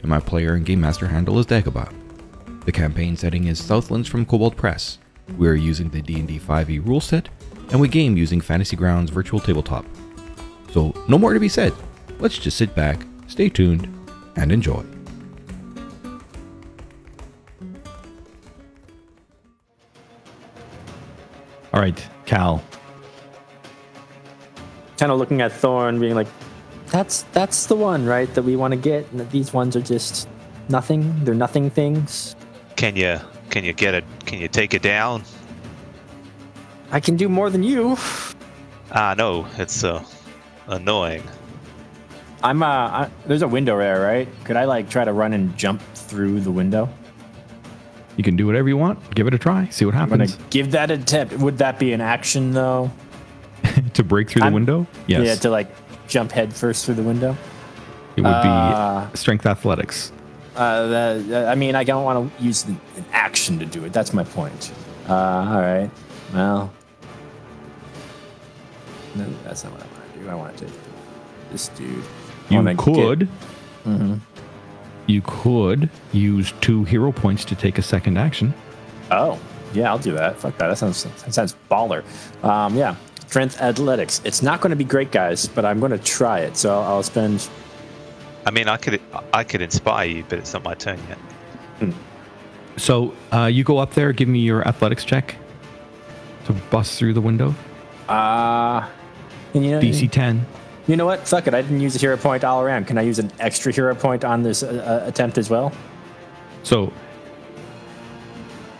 and my player and game master handle is Dagobah. The campaign setting is Southlands from Kobold Press. We are using the D&D 5e rule set, and we game using Fantasy Grounds Virtual Tabletop. So, no more to be said. Let's just sit back, stay tuned, and enjoy. All right, Cal. kind of looking at Thorn, being like, "That's that's the one, right? That we want to get. And that these ones are just nothing. They're nothing things. Can you can you get it? Can you take it down? I can do more than you. Ah, no, it's uh, annoying. I'm uh, I, there's a window there, right? Could I like try to run and jump through the window? You can do whatever you want. Give it a try. See what I'm gonna happens. give that attempt. Would that be an action though? to break through the I'm- window? Yes. Yeah, to like jump head first through the window. it would Uh, be strength athletics. Uh, I mean, I don't want to use an an action to do it. That's my point. Uh, all right. Well, no, that's not what I want to do. I want to take this dude. You wanna get- could. Mm-hmm. You could use two hero points to take a second action. oh, yeah, I'll do that. Fuck that. That sounds that sounds baller. Um, yeah, strength athletics. It's not going to be great, guys, but I'm going to try it. So I'll, I'll spend. I mean, I could I could inspire you, but it's not my turn yet. So uh, you go up there. Give me your athletics check to bust through the window. Uh, and you know, DC 10. You know what? Fuck it. I didn't use a hero point all around. Can I use an extra hero point on this uh, uh, attempt as well? So,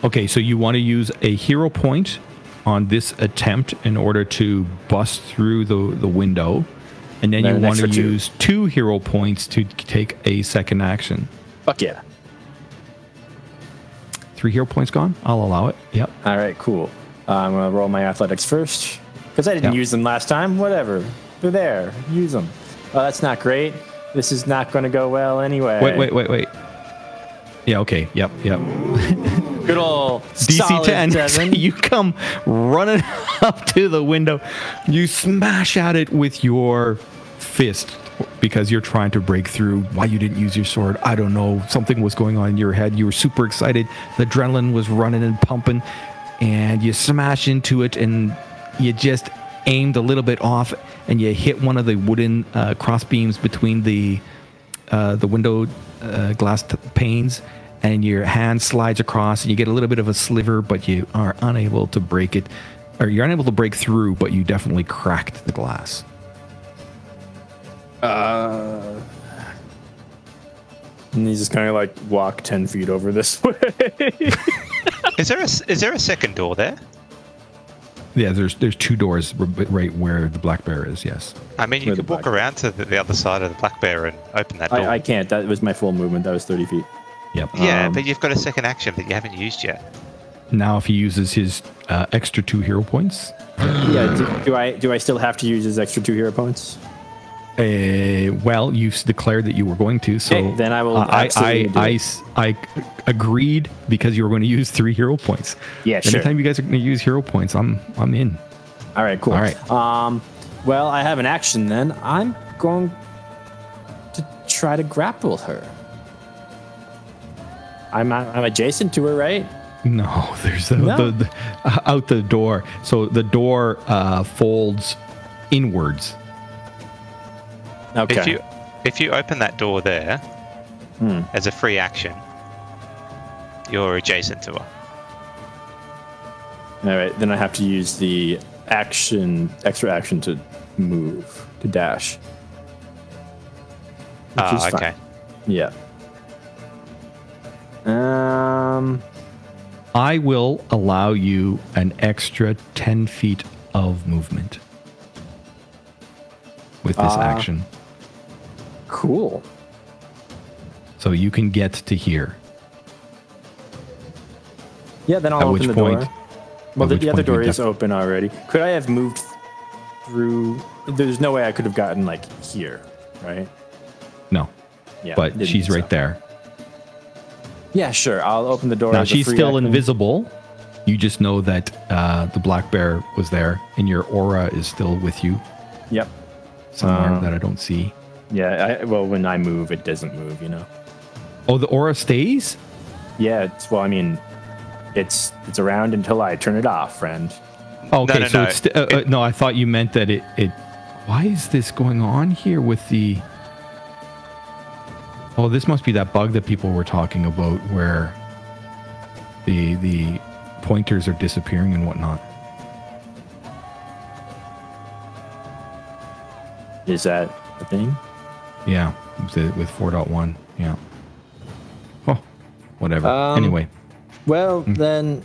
okay, so you want to use a hero point on this attempt in order to bust through the, the window, and then Then you want to two. use two hero points to take a second action. Fuck yeah. Three hero points gone. I'll allow it. Yep. All right, cool. Uh, I'm gonna roll my athletics first because I didn't Yeah. use them last time. Whatever, they're there. Use them. Oh, that's not great. This is not gonna go well anyway. Wait, wait, wait, wait. Yeah. Okay. Yep. Yep. Good old DC solid 10. seven. you come running up to the window. You smash at it with your fist because you're trying to break through. Why you didn't use your sword, I don't know. Something was going on in your head. You were super excited. The adrenaline was running and pumping, and you smash into it, and you just aimed a little bit off, and you hit one of the wooden uh, cross beams between the uh, the window uh, glass t- panes, and your hand slides across, and you get a little bit of a sliver, but you are unable to break it, or you're unable to break through, but you definitely cracked the glass. Uh, and he's just kind of like walk ten feet over this way. Is there a s- is there a second door there? Yeah, there's there's two doors right where the black bear is. Yes. I mean, you Where could walk black- around to the, the other side of the black bear and open that door. I, I can't. That was my full movement. That was thirty feet. Yep. yeah, um, but you've got a second action that you haven't used yet. Now, if he uses his uh, extra two hero points, Yeah. Do, do I do I still have to use his extra two hero points? Uh, well, you s- declared that you were going to, so Okay, then I will I, I, absolutely do I, it. s- I agreed because you were going to use three hero points. Yeah, sure. Anytime you guys are going to use hero points, I'm I'm in. All right, cool. All right. Um, well, I have an action then. I'm going to try to grapple her. I'm I'm adjacent to her, right? No, there's a, No. The, the uh, out the door. So the door uh, folds inwards. Okay. If you if you open that door there Hmm. as a free action, you're adjacent to her. All right, then I have to use the action, extra action to move, to dash. Which is Ah, fine. okay. Yeah. Um. I will allow you an extra ten feet of movement with this Uh, action. Cool. So you can get to here. Yeah, then I'll At open which the point- door. Well, the, the other door is open already. Could I have moved through? There's no way I could have gotten like here, right? No, Yeah, but she's right so. there. Yeah, sure. I'll open the door. Now she's still action. invisible. You just know that uh, the black bear was there, and your aura is still with you Yep. somewhere Um, that I don't see. Yeah. I, well, when I move, it doesn't move. You know. Oh, the aura stays. Yeah. It's well. I mean, it's it's around until I turn it off, friend. Oh, okay, no, so no. it's st- uh, uh, no. I thought you meant that it. It. Why is this going on here with the? Oh, this must be that bug that people were talking about, where the the pointers are disappearing and whatnot. Is that the thing? Yeah, with with four point one. Yeah. Oh, whatever. Um, anyway, Well, Hmm. then,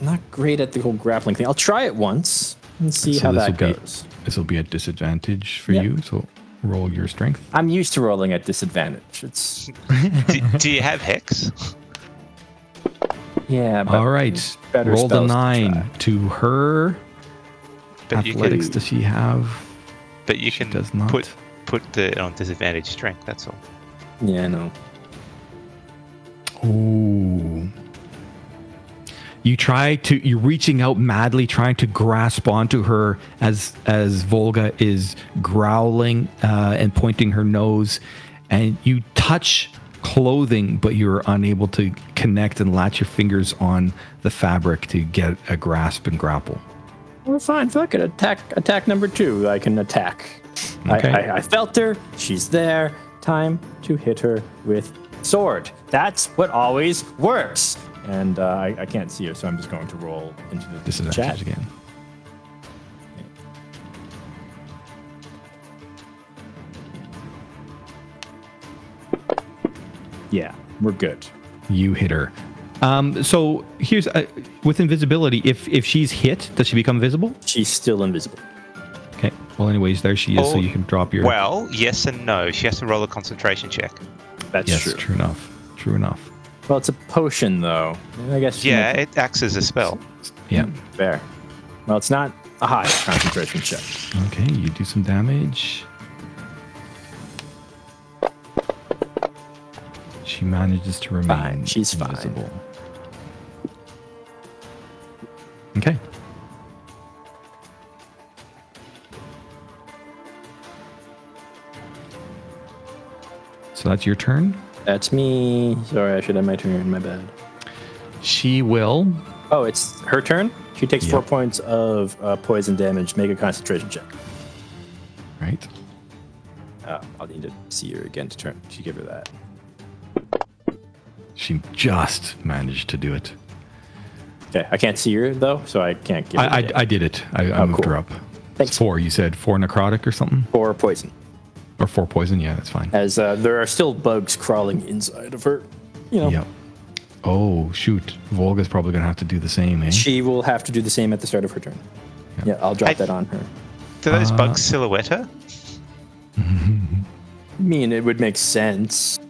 I'm not great at the whole grappling thing. I'll try it once and see So how this'll that be- goes. this will be a disadvantage for Yep. you. So roll your strength. I'm used to rolling at disadvantage. It's do, do you have hex? yeah. But All right, better roll the spells to nine try. to her. But you Athletics can, does she have? but you she can does not. put put the on disadvantage strength. That's all. Yeah, no. Ooh. You try to you're reaching out madly trying to grasp onto her as as Volga is growling uh, and pointing her nose and you touch clothing but you're unable to connect and latch your fingers on the fabric to get a grasp and grapple. Well, fine. Fuck it. Attack. Attack number two. I can attack. I- Okay. I, I felt her. She's there. Time to hit her with sword. That's what always works. And uh, I, I can't see her, so I'm just going to roll into the Disadvantage chat. again. Yeah, we're good. You hit her. Um, so here's uh, with invisibility. If if she's hit, does she become visible? She's still invisible. Okay. Well, anyways, there she is. so Oh, you can drop your. Well, yes and no. She has to roll a concentration check. That's yes, true. true enough. True enough. Well, it's a potion, though. I guess. Yeah, it acts as a spell. Yeah. fair. Well, it's not a high concentration check. Okay, you do some damage. She manages to remain Fine, she's fine. invisible. Okay. So that's your turn. That's me. Sorry, I should have my turn. In my bad. She will. Oh, it's her turn. She takes four points of uh, poison damage. Make a concentration check. Right. Uh, I'll need to see her again to turn. She give her that. She just managed to do it. Okay, I can't see her though, so I can't give her. I, I, I did it. I, I Oh, moved cool. her up. Thanks. It's four. You said four necrotic or something, four poison, or four poison. Yeah, that's fine. as uh, there are still bugs crawling inside of her. You know, Yep. Oh shoot, Volga's probably gonna have to do the same, eh? she will have to do the same at the start of her turn. Yeah, I'll drop I- that on her. Do those Uh, bugs silhouette her? I mean, it would make sense.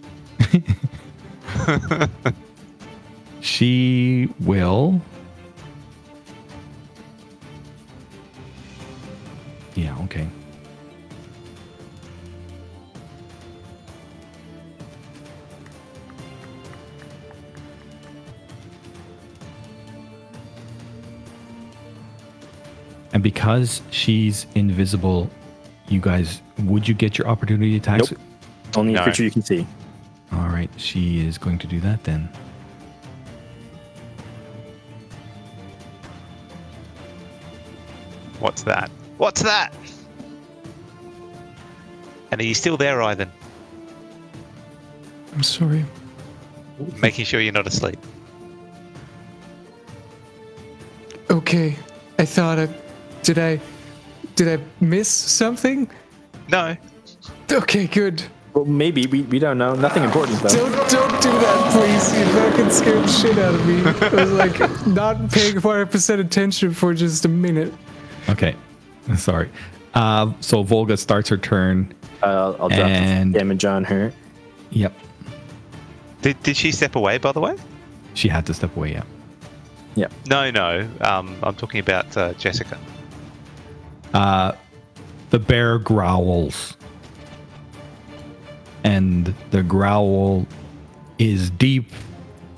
She will. Yeah. Okay. And because she's invisible, you guys, would you get your opportunity attacks? Nope. Only a No. creature you can see. All right, she is going to do that then. What's that? What's that? And are you still there, Ivan? I'm sorry. Making sure you're not asleep. Okay. I thought I did I did I miss something? No. Okay, good. Well, maybe we, we don't know. Nothing important though. Don't don't do that, please. You fucking scared the shit out of me. I was like not paying 100% attention for just a minute. Okay, sorry. Uh, so Volga starts her turn. Uh, I'll drop And- the damage on her. Yep. Did, did she step away, by the way? She had to step away. Yeah. Yeah. No, no. Um, I'm talking about uh, Jessica. Uh, the bear growls, and the growl is deep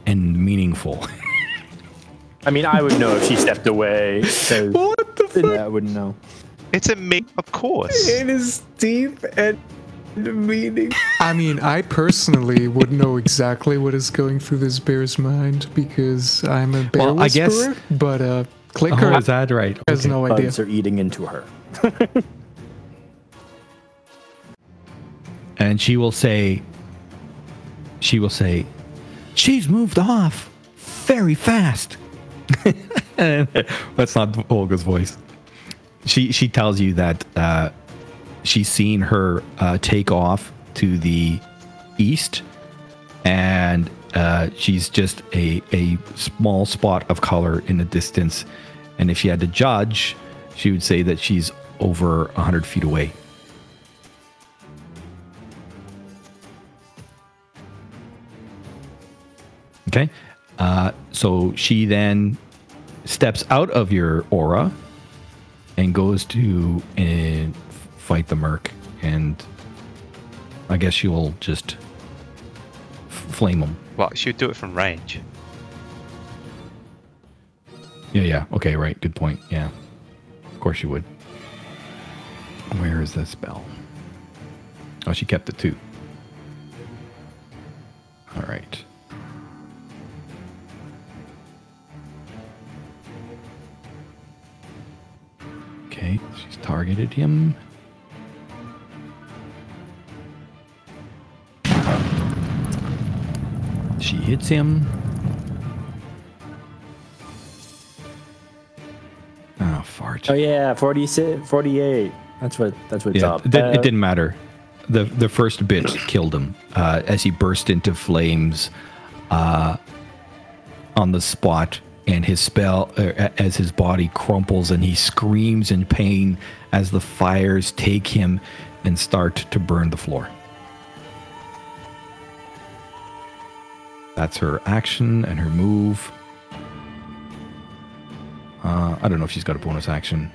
and meaningful. I mean, I would know if she stepped away. 'cause What the then fuck? I wouldn't know. It's a me, of course. It is deep and meaning. I mean, I personally would know exactly what is going through this bear's mind because I'm a bear Well, I guess- But uh, Clicker oh, is that right? has Okay. no idea. Bugs are eating into her. and she will say she will say she's moved off very fast And that's not olga's voice she she tells you that uh, she's seen her uh, take off to the east and uh, she's just a, a small spot of color in the distance and if she had to judge she would say that she's over 100 feet away Okay. Uh, so she then steps out of your aura and goes to uh, fight the merc. And I guess she will just flame him. Well, she would do it from range. Yeah, yeah. Okay, right. Good point. Yeah. Of course you would. Where is the spell? Oh, she kept it too. All right. Okay, she's targeted him. She hits him. Oh, fart. Oh yeah, 46, 48. That's what. That's what's Yeah, up. did- Uh, it didn't matter. The the first bit killed him uh, as he burst into flames uh, on the spot, and his spell uh, as his body crumples and he screams in pain as the fires take him and start to burn the floor. That's her action and her move. Uh, I don't know if she's got a bonus action.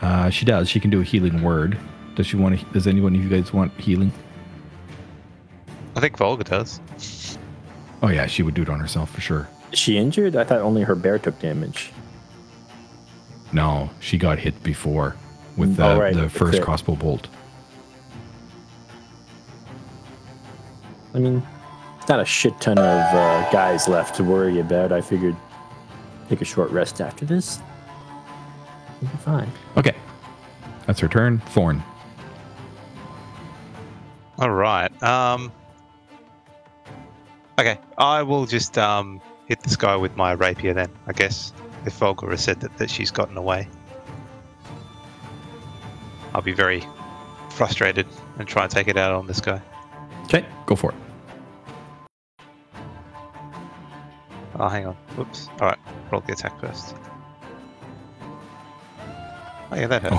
Uh, she does. She can do a healing word. Does she want to? Does anyone of you guys want healing? I think Volga does. Oh yeah, she would do it on herself for sure. Is she injured? I thought only her bear took damage. No, she got hit before with the, Oh, right, the first crit. crossbow bolt. I mean, not a shit ton of uh, guys left to worry about. I figured take a short rest after this. We'll be fine. Okay, that's her turn. Thorn. All right. Um. Okay, I will just um hit this guy with my rapier then. I guess if Volga has said that, that she's gotten away, I'll be very frustrated and try and take it out on this guy. Okay, go for it. Oh, hang on. Whoops. All right, roll the attack first. Oh yeah, that hurts.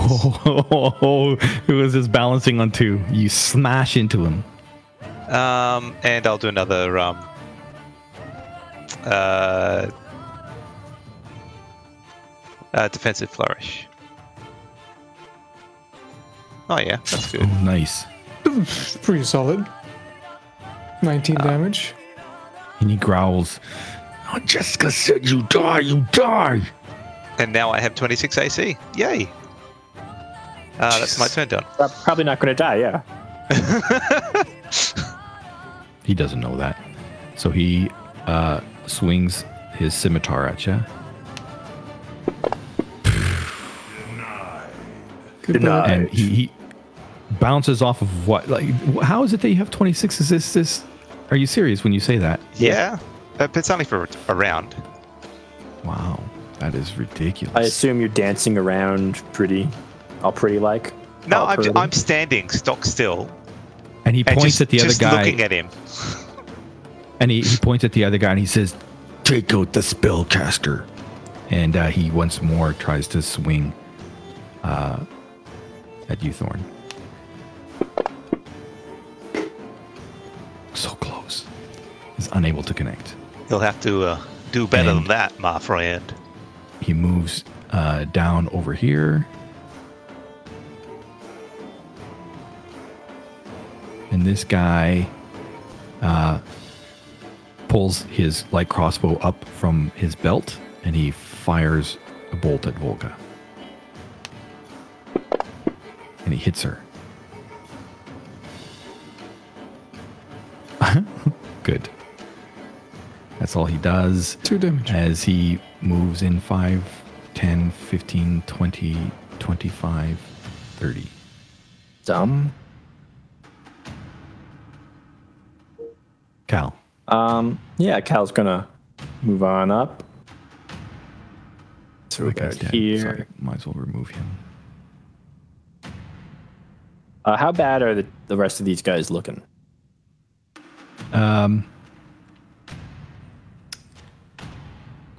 Oh, it was just balancing on two. You smash into him. Um, and I'll do another um, uh, uh, defensive flourish. Oh yeah, that's good. Oh, nice. Pretty solid. 19 damage. And he growls. Oh, Jessica said you die, you die. And now I have 26 AC. Yay! Uh, that's my turn done. Prob- Probably not going to die. Yeah. He doesn't know that. So he uh, swings his scimitar at you. Goodbye. and he, he bounces off of what like how is it that you have 26 is this this are you serious when you say that Yeah, but it's only for a round. wow that is ridiculous I assume you're dancing around pretty, all pretty like. No, I'm, ju- pretty. I'm standing stock still and he and points just, at the other just guy looking at him. and he, he points at the other guy and he says take out the spellcaster and uh, he once more tries to swing uh, at you thorn so close Is unable to connect. You'll have to uh, do better And- than that, my friend. He moves uh, down over here. And this guy uh, pulls his light crossbow up from his belt and he fires a bolt at Volga. And he hits her. That's all he does Two damage. as he moves in 5, 10, 15, 20, 25, 30. Dumb. Cal. Um, yeah, Cal's gonna move on up. So That guy's about dead. here. Sorry, might as well remove him. Uh, how bad are the, the rest of these guys looking? Um,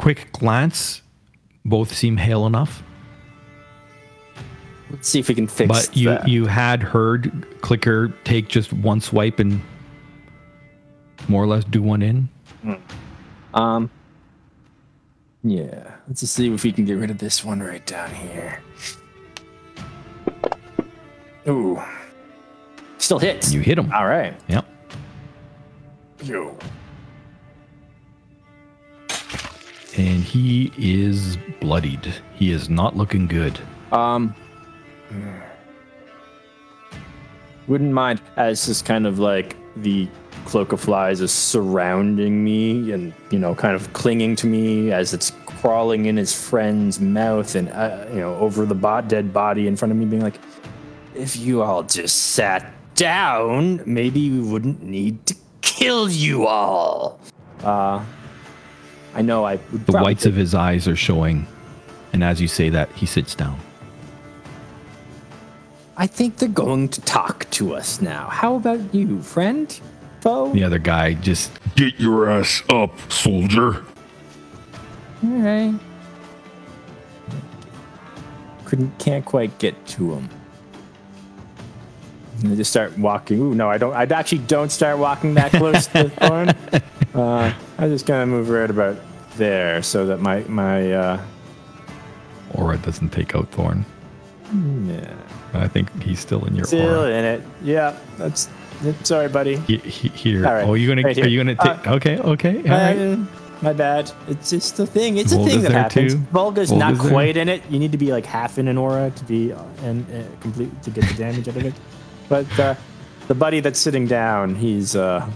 quick glance. Both seem hale enough, Let's see if we can fix it. but you that. you had heard Clicker take just one swipe and more or less do one in. Um. Yeah. Let's just see if we can get rid of this one right down here. Ooh. Still hits. You hit him. All right. Yep. Yo. And he is bloodied. He is not looking good. Um. Wouldn't mind as this kind of like the cloak of flies is surrounding me and you know kind of clinging to me as it's crawling in his friend's mouth and uh, you know over the bot dead body in front of me being like if you all just sat down maybe we wouldn't need to kill you all uh i know i would The probably whites of his eyes are showing, and as you say that, he sits down. I think they're going to talk to us now. How about you, friend? Foe? The other guy just Get your ass up, soldier. Alright. Couldn't can't quite get to him. And I just start walking. Ooh, no, I don't I actually don't start walking that close to Thorn. Uh, I'm just gonna move right about there so that my my uh aura doesn't take out Thorn. yeah. I think he's still in your Still aura. in it. Yeah, that's sorry, buddy. He, he, here. Right, Oh, you gonna? right are you gonna take? okay. Okay. All right. Uh, my bad. It's just the thing. It's a thing that happens. too? Volga's not Volga's there? quite in it. You need to be like half in an aura to be uh, and uh, complete to get the damage out of it. But uh, the buddy that's sitting down, he's uh,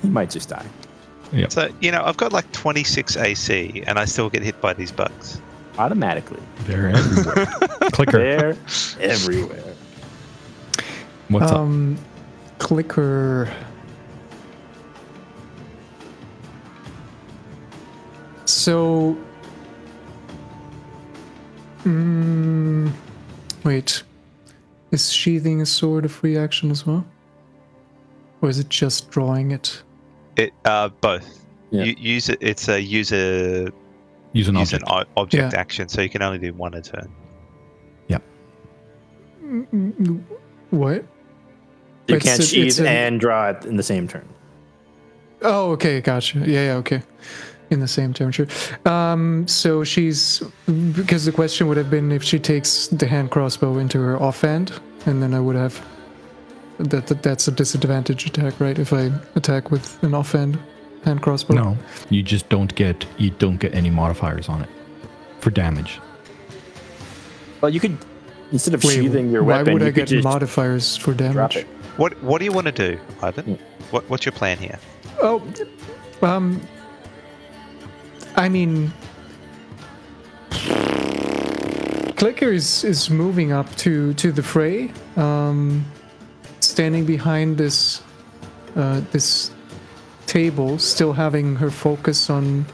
he might just die Yep. So, you know, I've got like 26 AC and I still get hit by these bugs. automatically. They're everywhere. Clicker. They're everywhere. What's up? Um, clicker. So. Mm, wait. Is sheathing a sword a free action as well? Or is it just drawing it? It uh, both. Yeah. You use it. It's a user Use an use object. an o- object Yeah. action, so you can only do one a turn. Yep. What? You It's can't a- it's sheath a- and draw it in the same turn. Oh, okay, gotcha. Yeah, yeah, okay. In the same temperature. Um, so she's because the question would have been if she takes the hand crossbow into her offhand, and then I would have that, that that's a disadvantage attack, right? If I attack with an offhand hand crossbow. No, you just don't get you don't get any modifiers on it for damage. Well, you could instead of Wait, sheathing your weapon. why weapon, would you I could get just modifiers for damage? What What do you want to do, Ivan? What What's your plan here? Oh, um, I mean, Clicker is is moving up to to the fray, um, standing behind this uh, this table, still having her focus on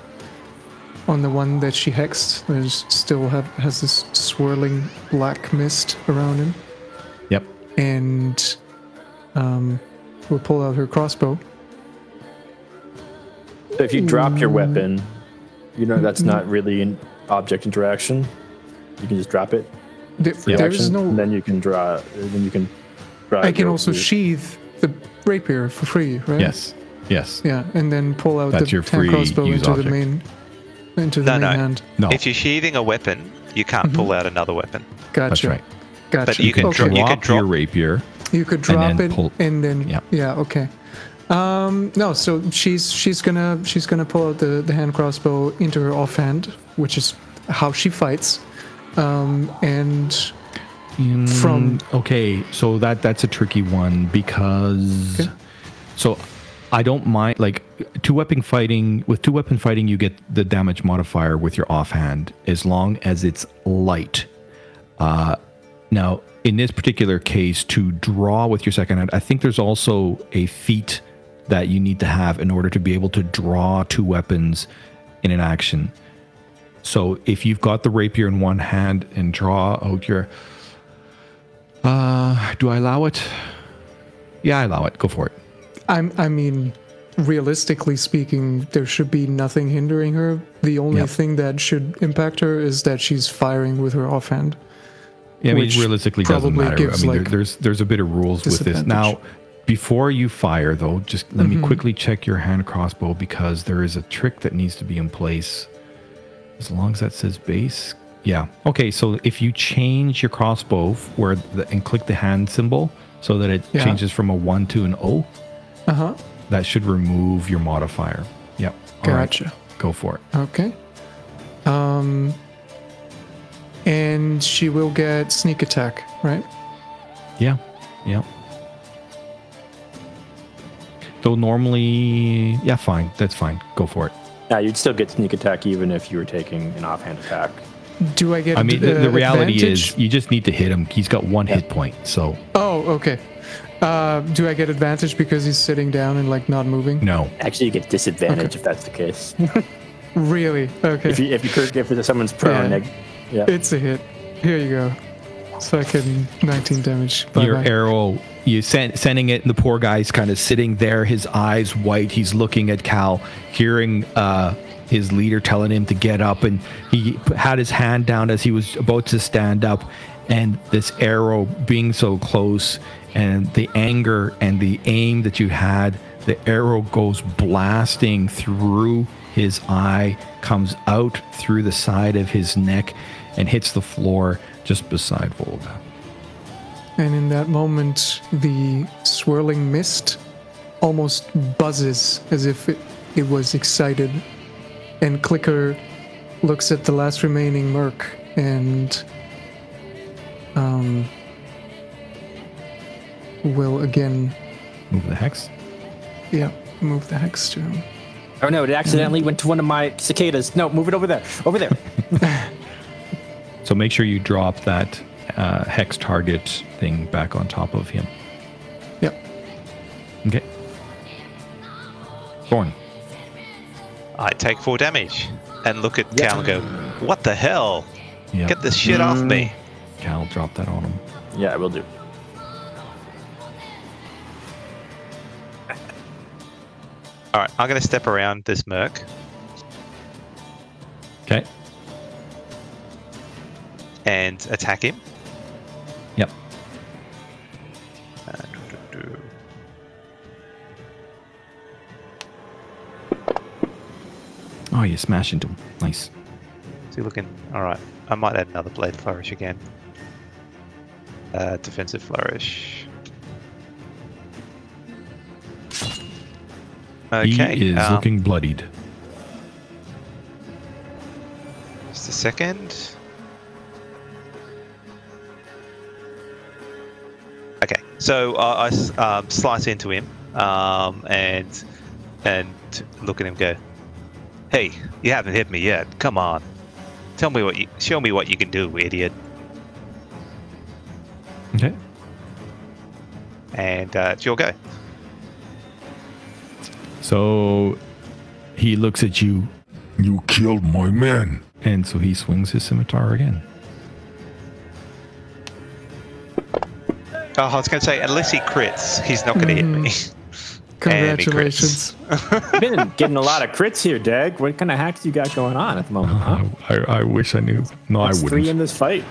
on the one that she hexed. There's still have has this swirling black mist around him, Yep. and um, will pull out her crossbow. So if you drop your weapon, you know that's not mm-hmm. really an object interaction. You can just drop it. There, Yeah. there is action, no and then you can draw. Then you can. Draw I can also your- sheath the rapier for free, right? Yes. Yes. Yeah, and then pull out That's the your hand free crossbow into object. the main into the No, main no. hand. No. If you're sheathing a weapon, you can't pull mm-hmm. out another weapon. Gotcha. That's right. Gotcha. But you can okay. drop- you can drop- your rapier. You could drop then it pull- and then Yeah. yeah. okay. Um, no, so she's she's gonna she's gonna pull out the the hand crossbow into her offhand, which is how she fights. Um, and From- Mm, okay, so that that's a tricky one because Okay. so I don't mind like two weapon fighting with two weapon fighting you get the damage modifier with your offhand as long as it's light. Uh, now in this particular case to draw with your second hand, I think there's also a feat that you need to have in order to be able to draw two weapons in an action. So if you've got the rapier in one hand and draw out your uh, do I allow it? Yeah, I allow it. Go for it. I'm I mean, realistically speaking, there should be nothing hindering her. The only Yep. thing that should impact her is that she's firing with her offhand. Yeah, I mean, Which realistically doesn't matter. I mean, there, there's there's a bit of rules with this. Now, before you fire, though, just let Mm-hmm. me quickly check your hand crossbow because there is a trick that needs to be in place. As long as that says base, yeah. Okay, so if you change your crossbow where the, and click the hand symbol so that it Yeah. changes from a one to an O, Uh huh. that should remove your modifier. Yep. All right, Gotcha. Go for it. Okay. Um. And she will get sneak attack, right? Yeah, yeah. Though normally, yeah, fine. That's fine. Go for it. Yeah, you'd still get sneak attack even if you were taking an offhand attack. Do I get? I mean, the, the reality advantage? is you just need to hit him. He's got one hit point. So, Oh, okay. Uh, do I get advantage because he's sitting down and like not moving? no. Actually, you get disadvantage Okay. if that's the case. Really? Okay. if you if you could if someone's prone, Yeah. neg- yeah. It's a hit. Here you go. Fucking 19 damage. Bye Your bye. arrow, you send, sending it, and the poor guy's kind of sitting there, his eyes white. He's looking at Cal, hearing uh, his leader telling him to get up, and he had his hand down as he was about to stand up. And this arrow being so close, and the anger and the aim that you had, the arrow goes blasting through his eye, comes out through the side of his neck, and hits the floor just beside Volga. And in that moment, the swirling mist almost buzzes as if it, it was excited. And Clicker looks at the last remaining merc and um, will again, Move the hex. yeah, move the hex to him. Oh no! It accidentally went to one of my cicadas. No, move it over there. Over there. So make sure you drop that uh, hex target thing back on top of him. Yep. Okay. Born. I take four damage and look at Cal and go, "What the hell? Yeah. Get this shit off me!" Cal, drop that on him. yeah, I will do. All right, I'm going to step around this merc. Okay. and attack him. Oh, you smash into him. Nice. Is he looking? All right. I might add another blade flourish again. Uh, defensive flourish. Okay. He is um, looking bloodied. Just a second. Okay, so uh, I um, slice into him um, and and look at him. Go, hey, you haven't hit me yet. Come on, tell me what you show me what you can do, idiot. Okay. And uh, it's your go. So he looks at you, You killed my man. and so he swings his scimitar again. Oh, I was going to say, unless he crits, he's not going to hit me. And he crits. Congratulations. You've been getting a lot of crits here, Dag. What kind of hacks you got going on at the moment? Huh? I, I wish I knew. No, That's I three wouldn't. Three in this fight.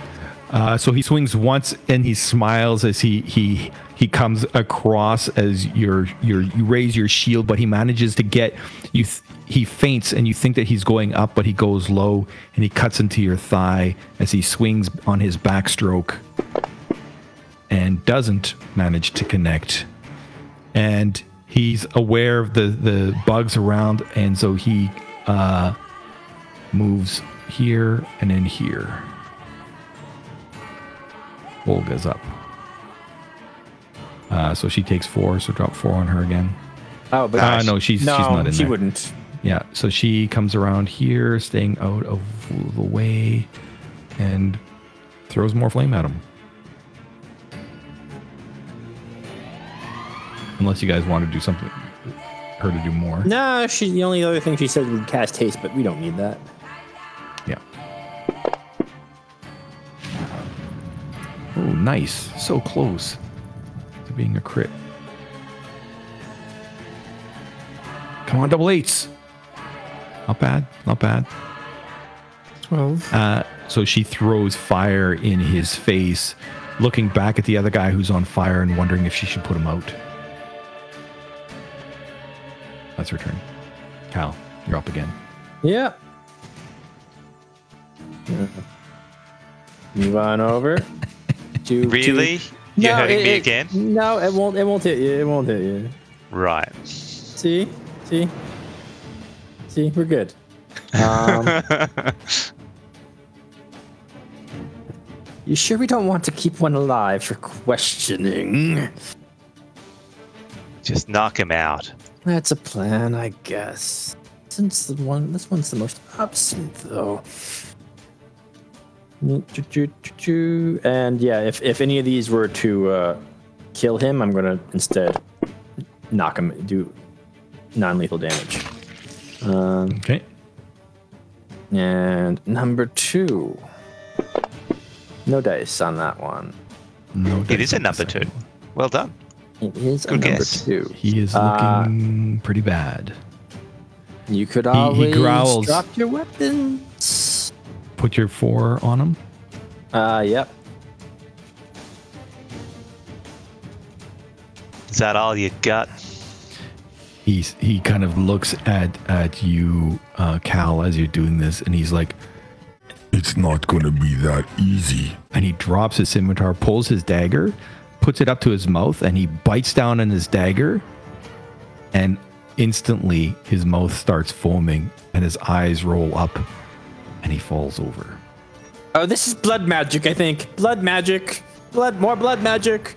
Uh, so he swings once and he smiles as he he he comes across as your your you raise your shield, but he manages to get you. Th- he faints and you think that he's going up, but he goes low and he cuts into your thigh as he swings on his backstroke and doesn't manage to connect. And he's aware of the the bugs around, and so he uh, moves here and in here. Olga's up. Uh, so she takes four, so drop four on her again. Oh, but Uh, no, she's no, she's not in she there. wouldn't. Yeah, so she comes around here, staying out of the way, and throws more flame at him. Unless you guys want to do something, her to do more. No, she. The only other thing she said would cast haste, but we don't need that. Yeah. Oh, nice. So close to being a crit. Come on, double eights. Not bad. Not bad. 12. Uh, so she throws fire in his face, looking back at the other guy who's on fire and wondering if she should put him out. That's her turn. Cal, you're up again. Yeah. Move on over. to, to- Really? You're No, hurting it- me it- again? No, it won't. It won't hit you. It won't hit you. Right. See, see, see. We're good. Um, you sure we don't want to keep one alive for questioning? Just knock him out. That's a plan, I guess. Since the one, this one's the most absent, though. And yeah, if, if any of these were to uh, kill him, I'm gonna instead knock him, do non-lethal damage. Um, Okay. and number two, no dice on that one. No, It dice is a number two. Well done. It is a Good number guess. two. He is Uh, looking pretty bad. You could he always growls. drop your weapons. Put your four on him. Uh, yep. Is that all you got? He's he kind of looks at at you, uh, Cal, as you're doing this, and he's like, It's not gonna be that easy. and he drops his scimitar, pulls his dagger, puts it up to his mouth, and he bites down on his dagger, and instantly his mouth starts foaming, and his eyes roll up, and he falls over. Oh, this is blood magic, I think. Blood magic. Blood, more blood magic.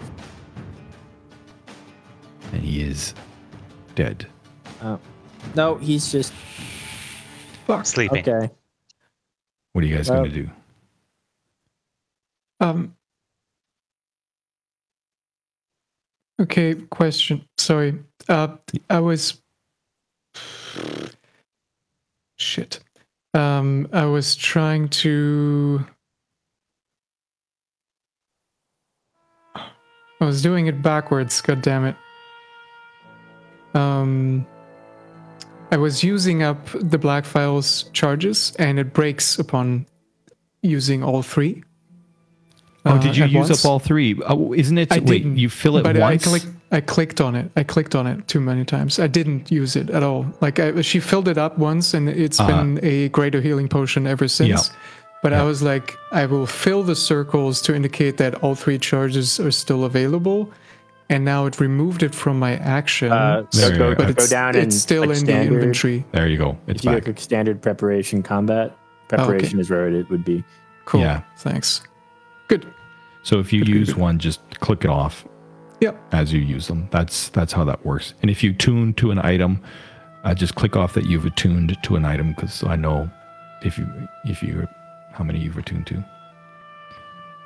and he is dead. Oh. No, he's just. Sleeping. Okay. What are you guys Well- going to do? Um. Okay, question. Sorry. Uh, I was. Shit. Um, I was trying to. I was doing it backwards. God damn it. Um. I was using up the Black Files charges, and it breaks upon using all three. Oh, uh, did you use once. up all three? Oh, isn't it? I wait, didn't, you fill it but once. I clicked. I clicked on it. I clicked on it too many times. I didn't use it at all. Like I, she filled it up once, and it's Uh-huh. been a greater healing potion ever since. Yeah. But Yeah. I was like, I will fill the circles to indicate that all three charges are still available, and now it removed it from my action. Uh, There so you go, go. but go it's, down and it's still click in standard. the inventory. there you go. It's If you back. click standard preparation combat, preparation is where it would be. Cool. Yeah. Thanks. Good. So if you Good, good, use good. one, just click it off Yep. as you use them. That's that's how that works. And if you tune to an item, uh, just click off that you've attuned to an item because I know if you if you how many you've attuned to.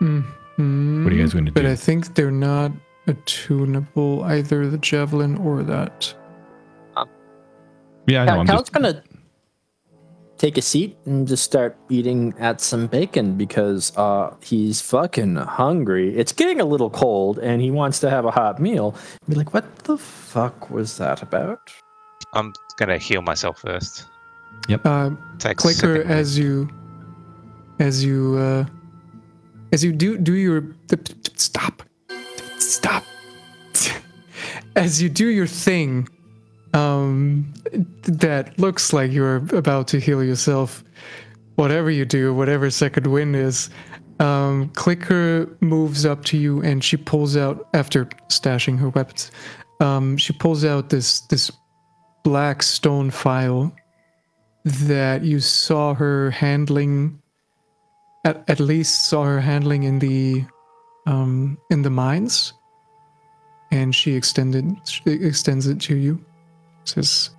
Mm, What are you guys going to do? But? I think they're not attunable either the javelin or that. Yeah, I know. Cal- I'm Cal's just gonna take a seat and just start eating at some bacon because uh, he's fucking hungry. It's getting a little cold, and he wants to have a hot meal. Be like, what the fuck was that about? I'm gonna heal myself first. Uh, Takes a clicker second. as you as you uh, as you do do your stop, stop. As you do your thing, um, that looks like you're about to heal yourself. Whatever you do, whatever second wind is, um, Clicker moves up to you and she pulls out after stashing her weapons. Um, she pulls out this this black stone file that you saw her handling. At, at least saw her handling in the um, in the mines, and she extended she extends it to you. Says,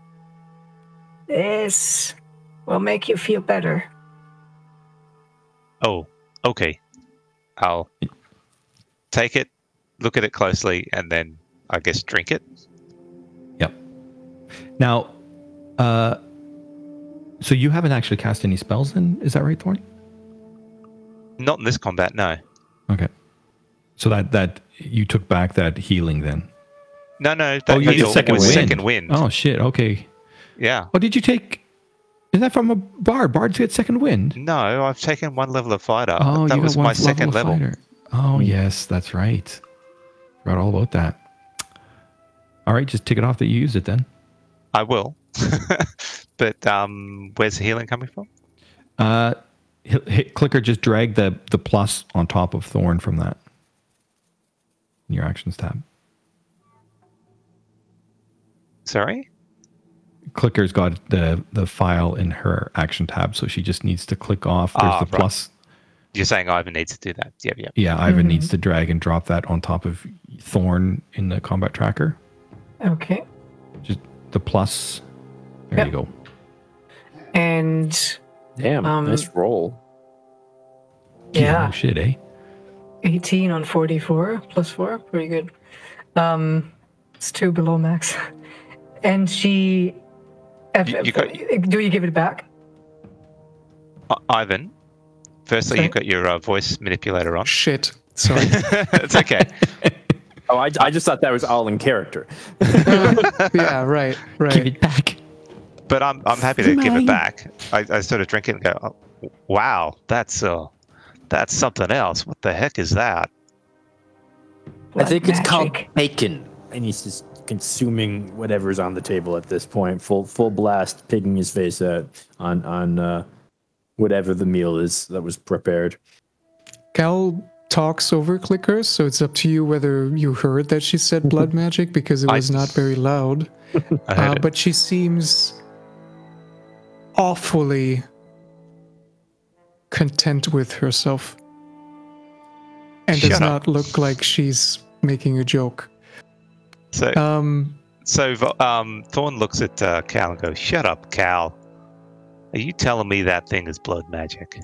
This will make you feel better. Oh, okay. I'll take it, look at it closely, and then I guess drink it. Yep. Now, uh, so you haven't actually cast any spells then? Is that right, Thorn? Not in this combat, no. Okay. So that that you took back that healing then. No, no. That oh, you did second was wind. second wind. Oh shit. Okay. Yeah. Oh, did you take? Is that from a bard? Bards get second wind. No, I've taken one level of fighter. Oh, that you was got one my second of level. fighter. Oh yes, that's right. Forgot all about that. All right, just tick it off that you used it then. I will. but um, where's the healing coming from? Uh, hit, hit clicker just drag the the plus on top of Thorn from that. In your actions tab. Sorry? Clicker's got the the file in her action tab, so she just needs to click off. There's Ah, the right. plus. You're saying Ivan needs to do that. Yep, yep. Yeah, Ivan needs to drag and drop that on top of Thorn in the combat tracker. Okay. Just the plus. There you go. And Damn, Um, nice roll. yeah, Oh, shit, eh? 18 on 44 plus 4. Pretty good. Um, it's two below max. And she. if- You- you got- do you give it back? I- Ivan, firstly, Sorry? you've got your uh, voice manipulator on. "Shit, sorry." it's okay. Oh, I, I just thought that was all in character. yeah, right, right. Give right. it back. But I'm, I'm happy to give it back. I, I sort of drink it and go, oh, wow, that's uh, that's something else. What the heck is that? I think it's called bacon. And he's just consuming whatever's on the table at this point, full full blast, picking his face out on on uh, whatever the meal is that was prepared. Cal talks over Clicker, so it's up to you whether you heard that she said blood magic because it I- was not very loud. I heard Uh, it. but she seems awfully content with herself and does Shut not look like she's making a joke. So, Um, so um, Thorn looks at uh, Cal and goes, "Shut up, Cal. Are you telling me that thing is blood magic?"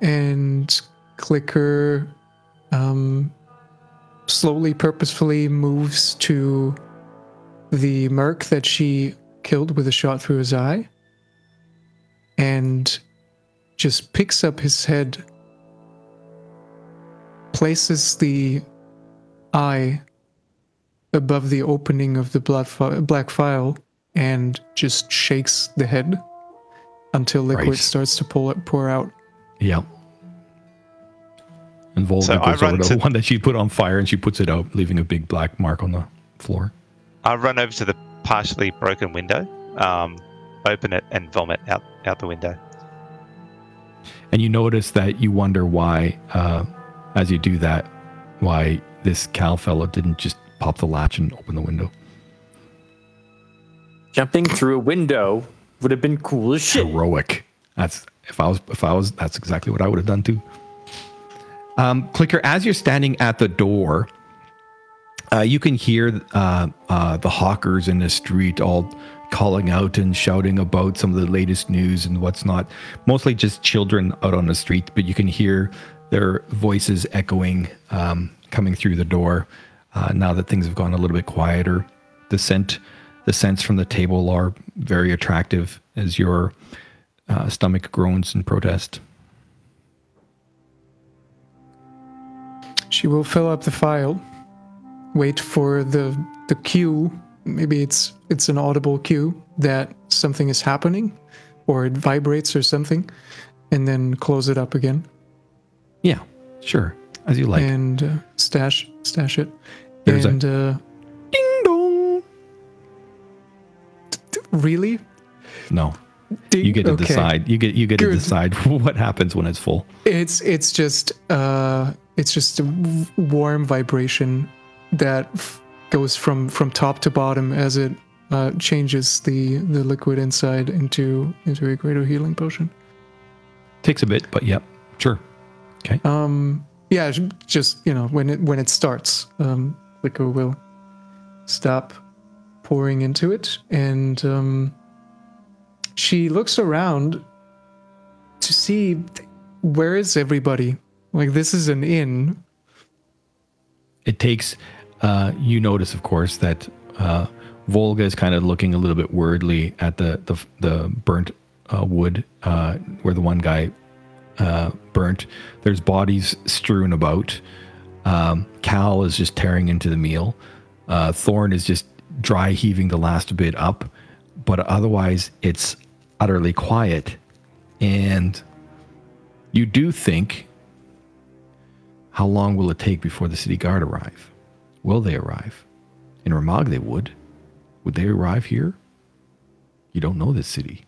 and Clicker um, slowly, purposefully moves to the merc that she killed with a shot through his eye and just picks up his head, places the eye above the opening of the black file, and just shakes the head until liquid Right. starts to pull pour out. Yeah. And Volga So goes over to to- the one that she put on fire and she puts it out, leaving a big black mark on the floor. I run over to the partially broken window, um, open it, and vomit out out the window. And you notice that you wonder why, uh, as you do that, why this Cal fellow didn't just pop the latch and open the window. Jumping through a window would have been cool as shit. Heroic. That's if I was if I was that's exactly what I would have done too. Um, Clicker, as you're standing at the door, uh, you can hear uh, uh, the hawkers in the street all calling out and shouting about some of the latest news and what's not. Mostly just children out on the street, but you can hear their voices echoing um, coming through the door. Uh, now that things have gone a little bit quieter, the scent, the scents from the table are very attractive as your uh, stomach groans in protest. She will fill up the file, wait for the the cue. Maybe it's it's an audible cue that something is happening, or it vibrates or something, and then close it up again Yeah, sure, as you like. and uh, stash stash it. There's a- and uh, Ding dong. really, No, Ding- you get to okay. decide. You get you get to decide what happens when it's full. It's it's just uh, it's just a w- warm vibration that f- goes from from top to bottom as it uh, changes the the liquid inside into into a greater healing potion. Takes a bit, but yep, sure. Okay. Um, yeah, just you know when it when it starts, um, liquor will stop pouring into it, and um, she looks around to see where is everybody. Like this is an inn. it takes uh, you notice of course that uh, volga is kind of looking a little bit worriedly at the the, the burnt uh, wood uh, where the one guy uh, burnt there's bodies strewn about um, cal is just tearing into the meal uh, thorn is just dry heaving the last bit up but otherwise it's utterly quiet and you do think how long will it take before the city guard arrive? Will they arrive? In Ramag, they would. Would they arrive here? You don't know this city.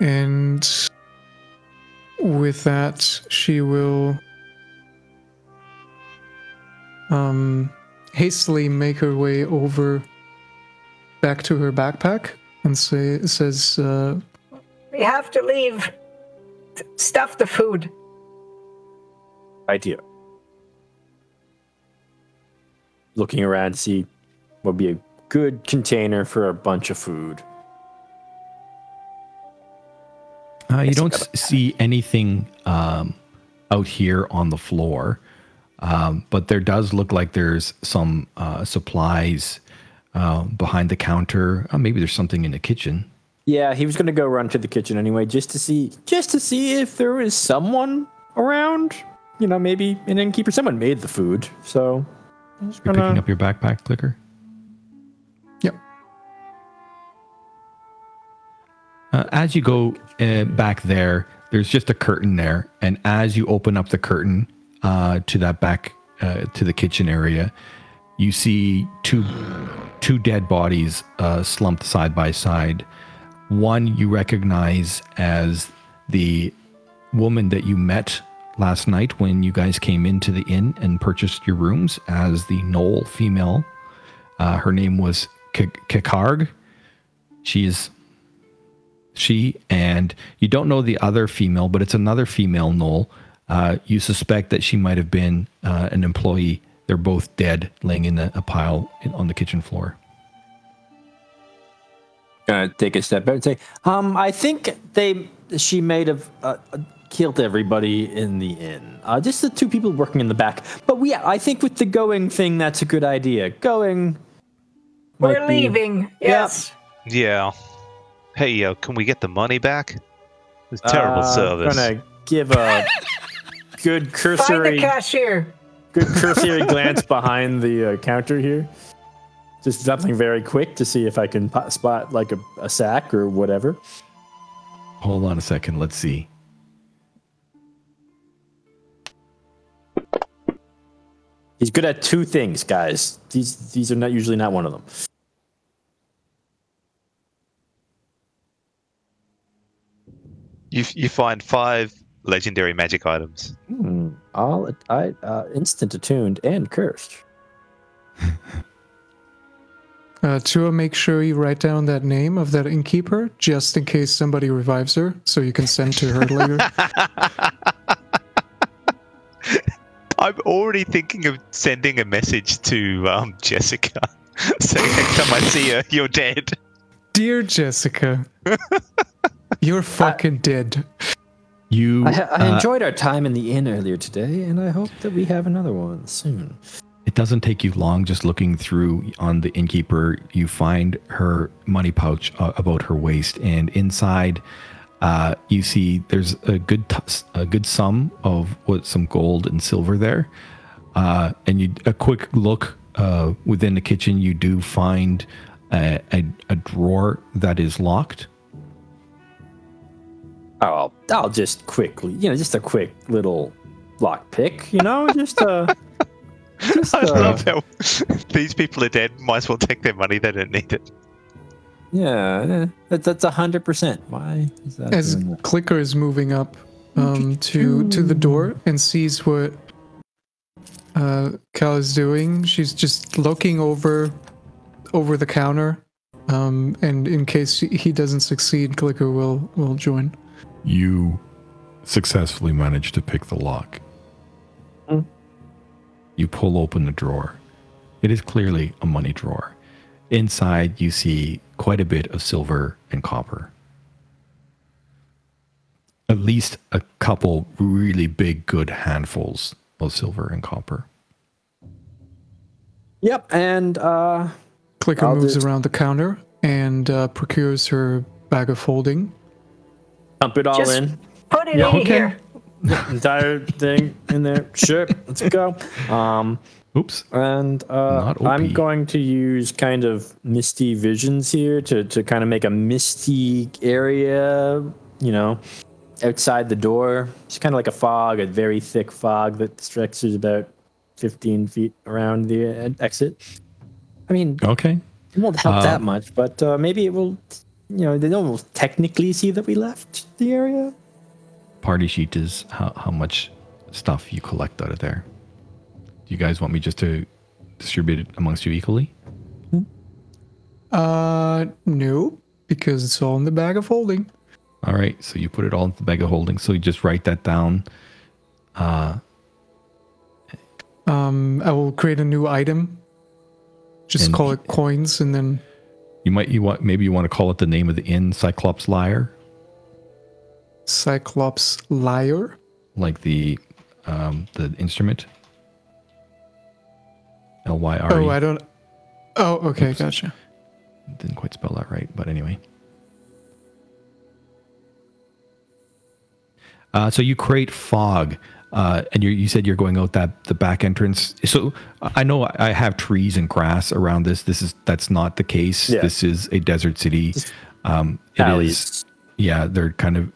And with that, she will um, hastily make her way over back to her backpack and say, says, uh, We have to leave. Stuff the food. idea. Looking around to see what would be a good container for a bunch of food. Uh, you don't see anything um, out here on the floor, um, but there does look like there's some uh, supplies uh, behind the counter. Uh, maybe there's something in the kitchen. Yeah, he was gonna go run to the kitchen anyway, just to see, just to see if there was someone around. You know, maybe an innkeeper. Someone made the food, so You're gonna- picking up your backpack clicker. Uh, as you go uh, back there, there's just a curtain there, and as you open up the curtain uh, to that back uh, to the kitchen area, you see two two dead bodies uh, slumped side by side. One you recognize as the woman that you met last night when you guys came into the inn and purchased your rooms as the Gnoll female. Uh, her name was Kikarg. She is she and you don't know the other female, but it's another female Gnoll. Uh, you suspect that she might have been uh, an employee. They're both dead, laying in a, a pile in, on the kitchen floor. gonna take a step back and say, um, I think they she may have uh, uh, killed everybody in the inn. Uh, just the two people working in the back. But we, I think with the going thing, that's a good idea. Going. We're might be- leaving. Yes. Yeah. Hey, yo, can we get the money back? It's terrible Uh, service. Gonna give a good cursory Find the cashier. good cursory glance behind the uh, counter here. Just something very quick to see if I can po- spot like a, a sack or whatever. Hold on a second. Let's see. He's good at two things, guys. These these are not usually not one of them. You you find five legendary magic items. Hmm. All I uh, instant attuned and cursed. uh, Tua, make sure you write down that name of that innkeeper just in case somebody revives her, so you can send to her later. I'm already thinking of sending a message to um, Jessica saying next time I see her, you're dead. Dear Jessica, you're fucking dead. You. I, I uh, enjoyed our time in the inn earlier today, and I hope that we have another one soon. It doesn't take you long just looking through on the innkeeper. You find her money pouch uh, about her waist, and inside, uh, you see there's a good t- a good sum of what some gold and silver there. Uh, and you a quick look uh, within the kitchen, you do find a, a, a drawer that is locked, I'll, I'll just quickly, you know, just a quick little lock pick, you know, just uh, just I uh, love how these people are dead. Might as well take their money. They don't need it. yeah, that, that's a hundred percent. Why is that? As? Clicker is moving up um, to to the door and sees what uh, Cal is doing, she's just looking over over the counter, um, and in case he doesn't succeed, Clicker will will join. You successfully manage to pick the lock. Hmm. You pull open the drawer. It is clearly a money drawer. Inside, you see quite a bit of silver and copper. At least a couple really big, good handfuls of silver and copper. Yep, and uh, Clicker I'll moves just- around the counter and uh, procures her bag of holding. Dump it all Just- in. Put it Yeah, in okay. here. entire thing in there. Sure, let's go. Um, Oops. and uh, I'm going to use kind of misty visions here to to kind of make a misty area. You know, outside the door. It's kind of like a fog, a very thick fog that stretches about 15 feet around the uh, exit. I mean, Okay. it won't help Uh, that much, but uh, maybe it will. You know, they don't technically see that we left the area. Party sheet is how, how much stuff you collect out of there. Do you guys want me just to distribute it amongst you equally? Uh, no, because it's all in the bag of holding. All right, so you put it all in the bag of holding. So you just write that down. Uh, um, I will create a new item. Just And- call it coins, and then You might you want maybe you want to call it the name of the inn, Cyclops Lyre, Cyclops Lyre. like the um, the instrument. L Y R Oh, I don't. Oh, okay, Oops. gotcha. Didn't quite spell that right, but anyway. Uh, so you create fog, uh, and you you said you're going out that the back entrance. So I know I have trees and grass around this. This is that's not the case. Yeah. This is a desert city. Um, it is- Alleys. yeah, they're kind of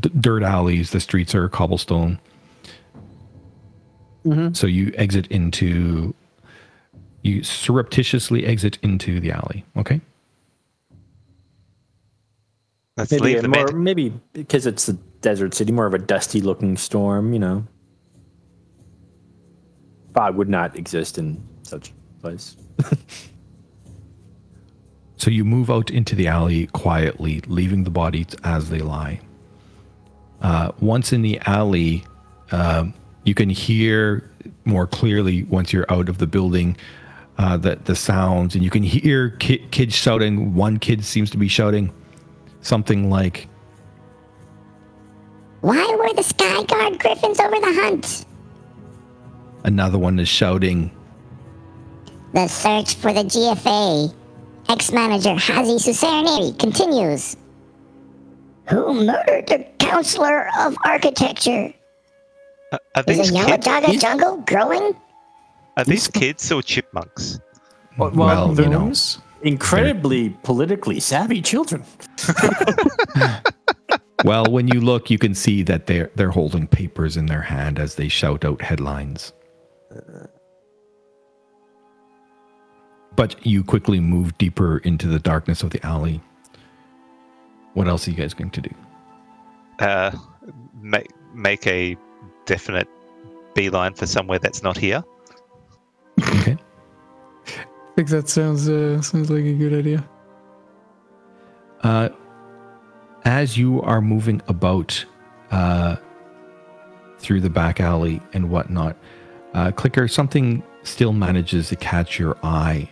d- dirt alleys. The streets are cobblestone. So you exit into, you surreptitiously exit into the alley. Okay. Let's Maybe leave the more, med- maybe because it's a desert city, more of a dusty looking storm. You know, fog would not exist in such a place. So you move out into the alley quietly, leaving the bodies as they lie. Uh, once in the alley, um, you can hear more clearly once you're out of the building uh, the, the sounds, and you can hear ki- kids shouting. One kid seems to be shouting something like, Why were the Sky Guard Griffins over the hunt? another one is shouting, The search for the GFA. Ex-manager Hazi Susaraneri continues. Who murdered the Counselor of Architecture? Uh, are Is these a Yama kids? Jaga jungle growing? Are these kids or chipmunks? well, you know. Incredibly politically savvy children. Well, when you look, you can see that they're they're holding papers in their hand as they shout out headlines. But you quickly move deeper into the darkness of the alley. What else are you guys going to do? Uh, make make a definite beeline for somewhere that's not here. Okay. I think that sounds uh, sounds like a good idea. Uh, as you are moving about uh, through the back alley and whatnot, uh, Clicker, something still manages to catch your eye.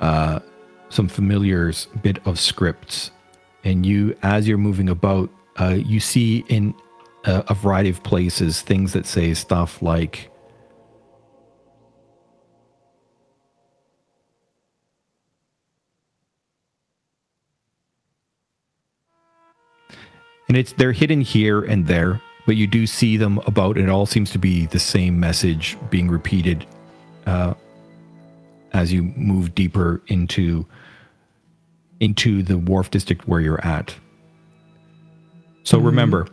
Uh, some familiars, bit of scripts, and you, as you're moving about, uh, you see in a, a variety of places things that say stuff like. And it's they're hidden here and there but you do see them about and it all seems to be the same message being repeated uh, as you move deeper into into the wharf district where you're at So remember,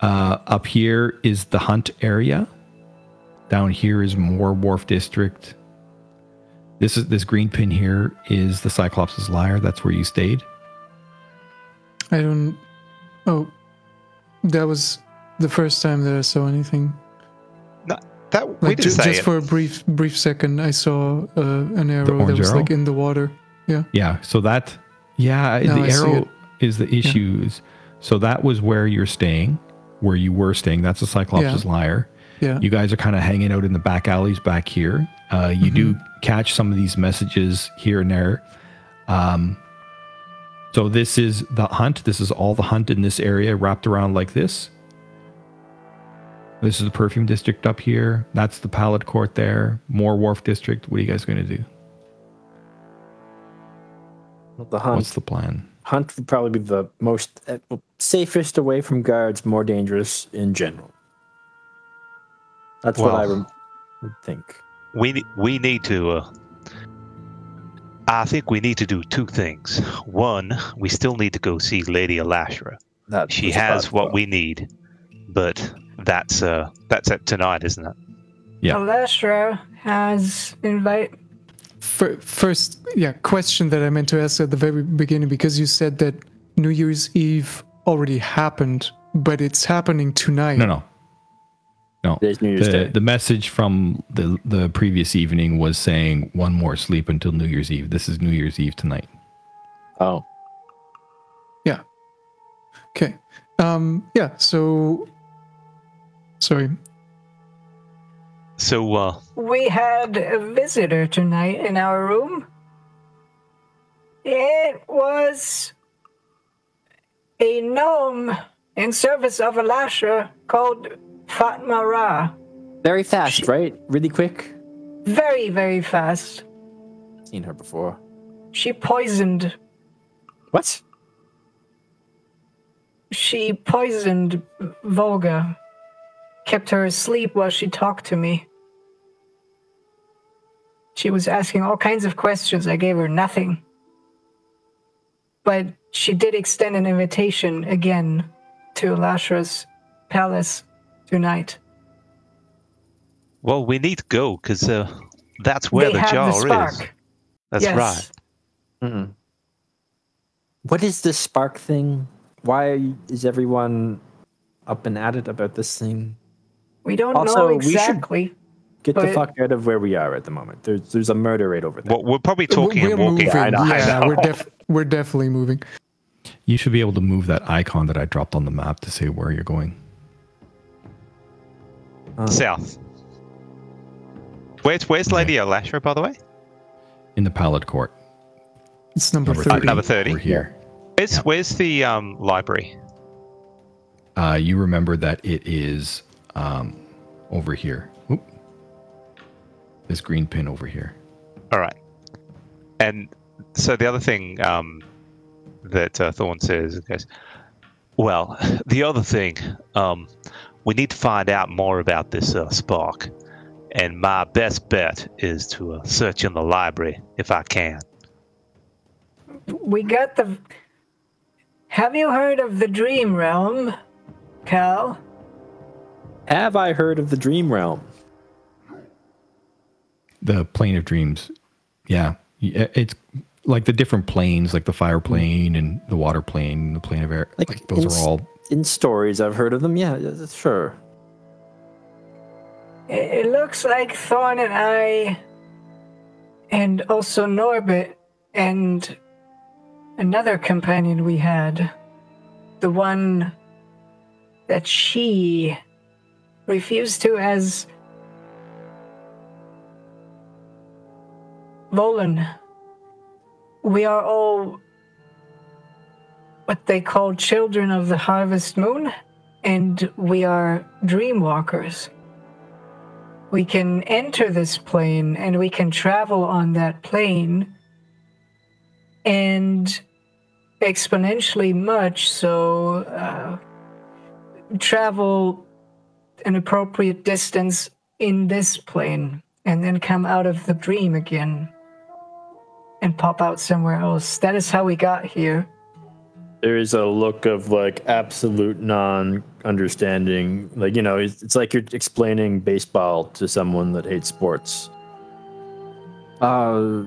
uh, up here is the hunt area. Down here is more wharf district. This is this green pin here is the Cyclops' lair. That's where you stayed. I don't. Oh, that was the first time that I saw anything. No, that we Like didn't ju- say just it. for a brief brief second, I saw uh, an arrow that was arrow? like in the water. Yeah. Yeah. So that, yeah, Now the I arrow is the issues. So that was where you're staying, where you were staying. That's the Cyclops' Yeah. lair. Yeah. You guys are kind of hanging out in the back alleys back here. Uh, you do Mm-hmm. catch some of these messages here and there. Um, so this is the hunt. This is all the hunt in this area wrapped around like this. This is the perfume district up here. That's the pallet court there. More wharf district. What are you guys going to do? The hunt. What's the plan? hunt would probably be the most uh, safest away from guards, more dangerous in general. That's what I Well- rem- would think. we we need to. Uh, I think we need to do two things. One, we still need to go see Lady Alashra. That She has what we need, but that's uh that's at tonight, isn't it? Yeah. Alashra has invite. Fir- First, yeah, question that I meant to ask at the very beginning because you said that New Year's Eve already happened, but it's happening tonight. No, no. No. Today's New Year's the, Day. the message from the the previous evening was saying one more sleep until New Year's Eve. This is New Year's Eve tonight. Oh, Yeah. Okay. Um. Yeah. So. Sorry. So uh, We had a visitor tonight in our room. It was a gnome in service of Alashra called Fatma Ra. very fast, right? Really quick. Very, very fast. Seen her before. She poisoned. What? She poisoned Volga. Kept her asleep while she talked to me. She was asking all kinds of questions. I gave her nothing. But she did extend an invitation again to Lashra's palace tonight. well, we need to go because uh, that's where they the have jar the spark. is. That's yes. right. Mm-mm. What is this spark thing? Why is everyone up and at it about this thing? We don't Also, know we should- exactly. Get the fuck out of where we are at the moment. There's there's a murder rate over there. Well, we're probably talking we're and walking. moving. I know, I yeah, know. we're def- we're definitely moving. You should be able to move that icon that I dropped on the map to say where you're going. South. Where's Where's Lady Alashra, by the way? In the pallet court. It's number, Number 30. number 30. Over here. Where's Where's the um library? Uh, you remember that it is um, over here. Oop. This green pin over here. All right. And so the other thing um, that uh, Thorn says, he goes, well, the other thing, um, we need to find out more about this uh, spark. And my best bet is to uh, search in the library if I can. We got the. Have you heard of the Dream Realm, Cal? Have I heard of the Dream Realm? The plane of dreams. Yeah. It's like the different planes, like the fire plane and the water plane, and the plane of air. Like, Like, those in are all. In stories, I've heard of them. Yeah, sure. It looks like Thorn and I, and also Norbit, and another companion we had, the one that she refused to as Volan. We are all what they call children of the harvest moon, and we are dreamwalkers. We can enter this plane and we can travel on that plane and exponentially much so uh, travel an appropriate distance in this plane and then come out of the dream again and pop out somewhere else. That is how we got here. There is a look of like absolute non-understanding. Like you know, it's, it's like you're explaining baseball to someone that hates sports. Uh,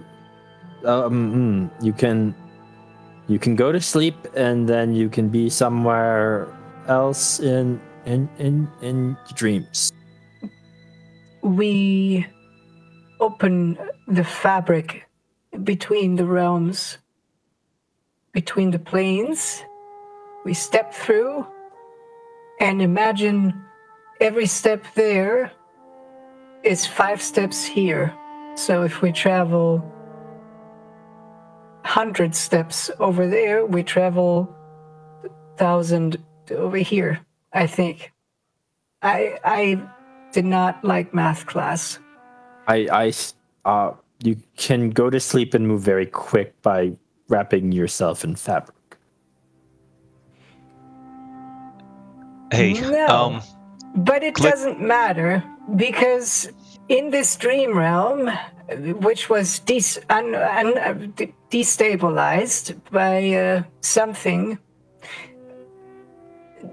um, mm, you can, you can go to sleep and then you can be somewhere else in in in in dreams. We open the fabric between the realms, between the planes. We step through and imagine every step there is five steps here. So if we travel 100 steps over there, we travel 1,000 over here, I think. I, I did not like math class. I, I, uh you can go to sleep and move very quick by wrapping yourself in fabric. Hey, No. um, But it Click. doesn't matter because in this dream realm, which was des- un- un- de- destabilized by uh, something,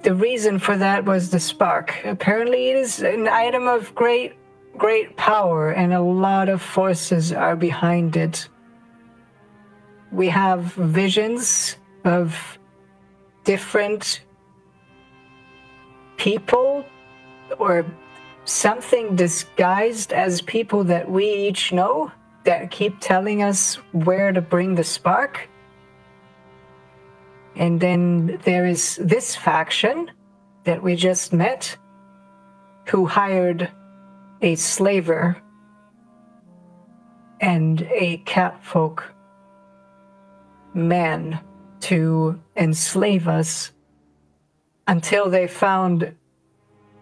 the reason for that was the spark. Apparently, it is an item of great, great power, and a lot of forces are behind it. We have visions of different people or something disguised as people that we each know that keep telling us where to bring the spark. And then there is this faction that we just met who hired a slaver and a catfolk man to enslave us until they found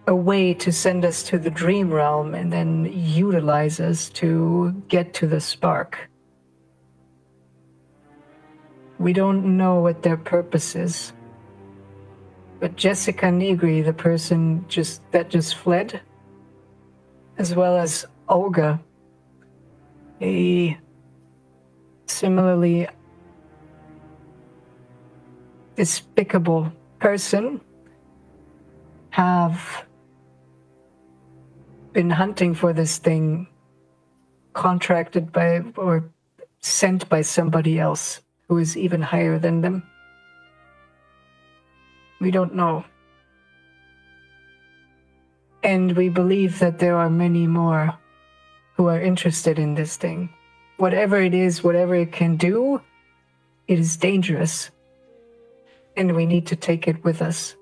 a way to send us to the dream realm and then utilize us to get to the spark. We don't know what their purpose is. But Jessica Negri, the person just that just fled, as well as Olga, a similarly despicable person, have been hunting for this thing contracted by or sent by somebody else who is even higher than them. We don't know. And we believe that there are many more who are interested in this thing. Whatever it is, whatever it can do, it is dangerous. And we need to take it with us,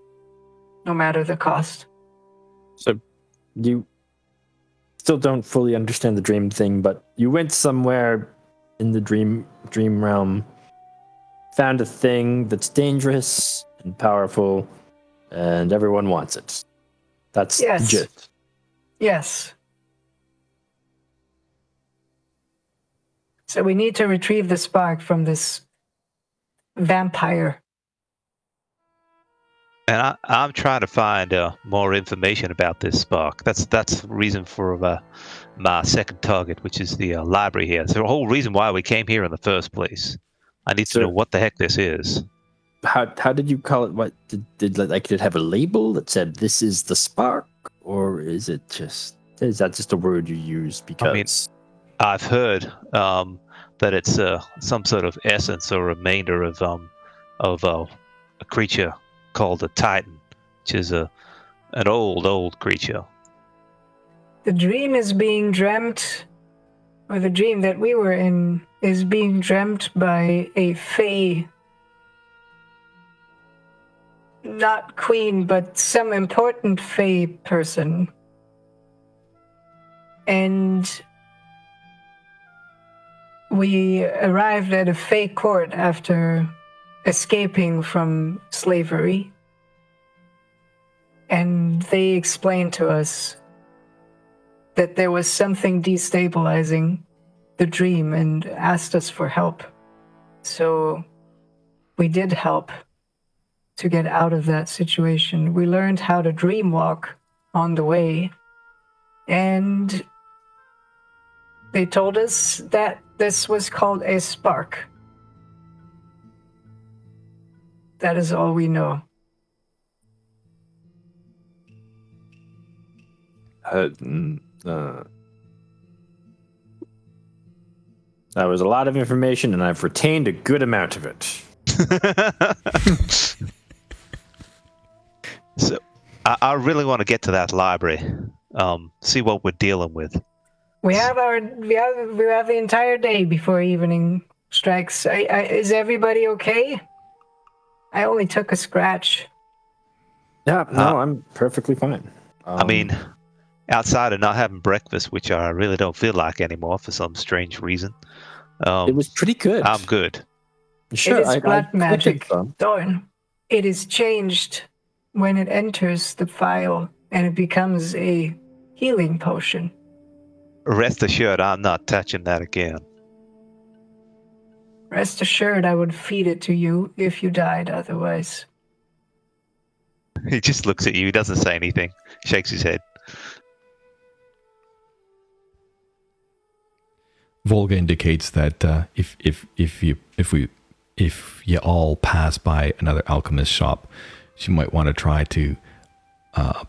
no matter the cost. So you still don't fully understand the dream thing, but you went somewhere in the dream dream realm, found a thing that's dangerous and powerful, and everyone wants it. That's Yes. legit. Yes. So we need to retrieve the spark from this vampire. And I, I'm trying to find uh, more information about this spark. That's that's the reason for uh, my second target, which is the uh, library here. It's the whole reason why we came here in the first place. I need So- to know what the heck this is. How how did you call it? What did, did like did it have a label that said this is the spark, or is it just is that just a word you use because? I mean, I've heard um, that it's uh, some sort of essence or remainder of um, of uh, a creature called a titan, which is a an old old creature. The dream is being dreamt, or the dream that we were in is being dreamt by a fae. Not queen, but some important fae person. And we arrived at a fae court after escaping from slavery. And they explained to us that there was something destabilizing the dream and asked us for help. So we did help to get out of that situation. We learned how to dream walk on the way. And they told us that this was called a spark. That is all we know. Uh, uh, that was a lot of information, and I've retained a good amount of it. so, I, I really want to get to that library. Um, see what we're dealing with. We have our we have we have the entire day before evening strikes. I, I, is everybody okay? I only took a scratch. Yeah, no, Uh, I'm perfectly fine. I Um, mean, outside of not having breakfast, which I really don't feel like anymore for some strange reason, um, it was pretty good. I'm good. Sure, it is I- I blood took magic, some. Thorn. It is changed when it enters the vial and it becomes a healing potion. Rest assured, I'm not touching that again. Rest assured, I would feed it to you if you died otherwise. He just looks at you. He doesn't say anything. Shakes his head. Volga indicates that uh, if if if you if we if you all pass by another alchemist shop, she might want to try to. Uh,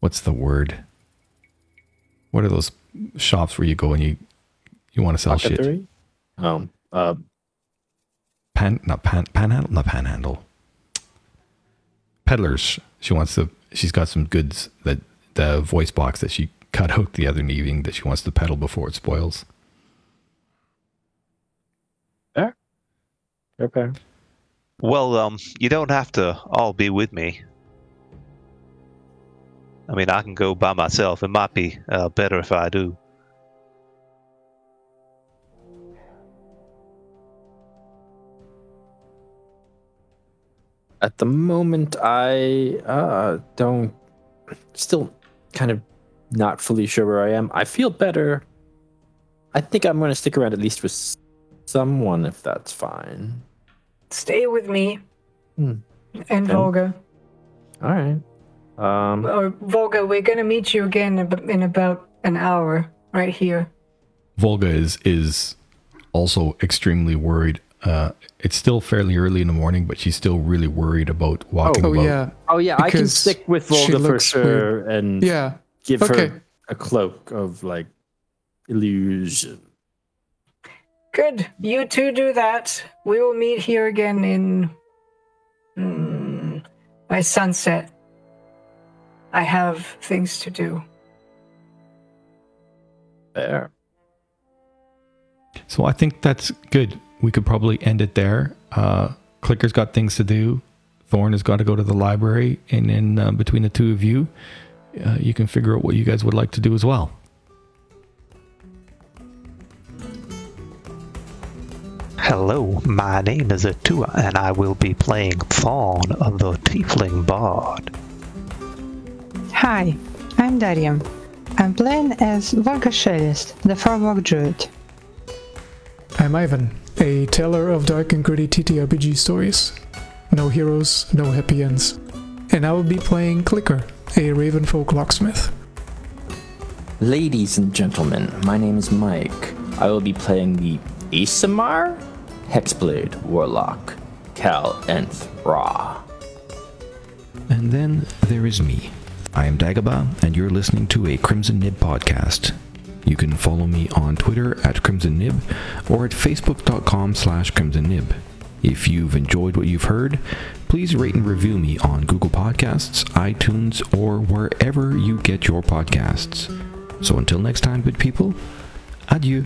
what's the word? What are those shops where you go and you you want to sell shit? Pocketry? Um, uh, Pan not pan panhandle not panhandle. Peddlers. She wants to. She's got some goods that the voice box that she cut out the other evening that she wants to peddle before it spoils. okay. Well, um, you don't have to all be with me. I mean, I can go by myself. It might be uh, better if I do. At the moment, I uh, don't. Still, kind of not fully sure where I am. I feel better. I think I'm going to stick around at least with someone, if that's fine. Stay with me Hmm. and Okay. Volga. All right. Um. Or Volga, we're gonna meet you again in in about an hour, right here. Volga is is also extremely worried. Uh, it's still fairly early in the morning, but she's still really worried about walking Oh about. yeah, Oh yeah, I can stick with she Volga for looks sure and yeah. give Okay. her a cloak of like illusion. Good. You two do that. We will meet here again in mm, by sunset. I have things to do. There. So I think that's good. We could probably end it there. Uh, Clicker's got things to do. Thorn has got to go to the library, and then uh, between the two of you, uh, you can figure out what you guys would like to do as well. Hello, my name is Atua, and I will be playing Thorn, the Tiefling Bard. Hi, I'm Darium. I'm playing as Varga Shelest, the Farwalk Druid. I'm Ivan, a teller of dark and gritty TTRPG stories. No heroes, no happy ends. And I will be playing Clicker, a Ravenfolk locksmith. Ladies and gentlemen, my name is Mike. I will be playing the Aasimar Hexblade Warlock, Cal Nth Ra. And then there is me. I am Dagobah, and you're listening to a Crimson Nib podcast. You can follow me on Twitter at Crimson Nib or at facebook.com slash Crimson Nib. If you've enjoyed what you've heard, please rate and review me on Google Podcasts, iTunes, or wherever you get your podcasts. So until next time, good people, adieu.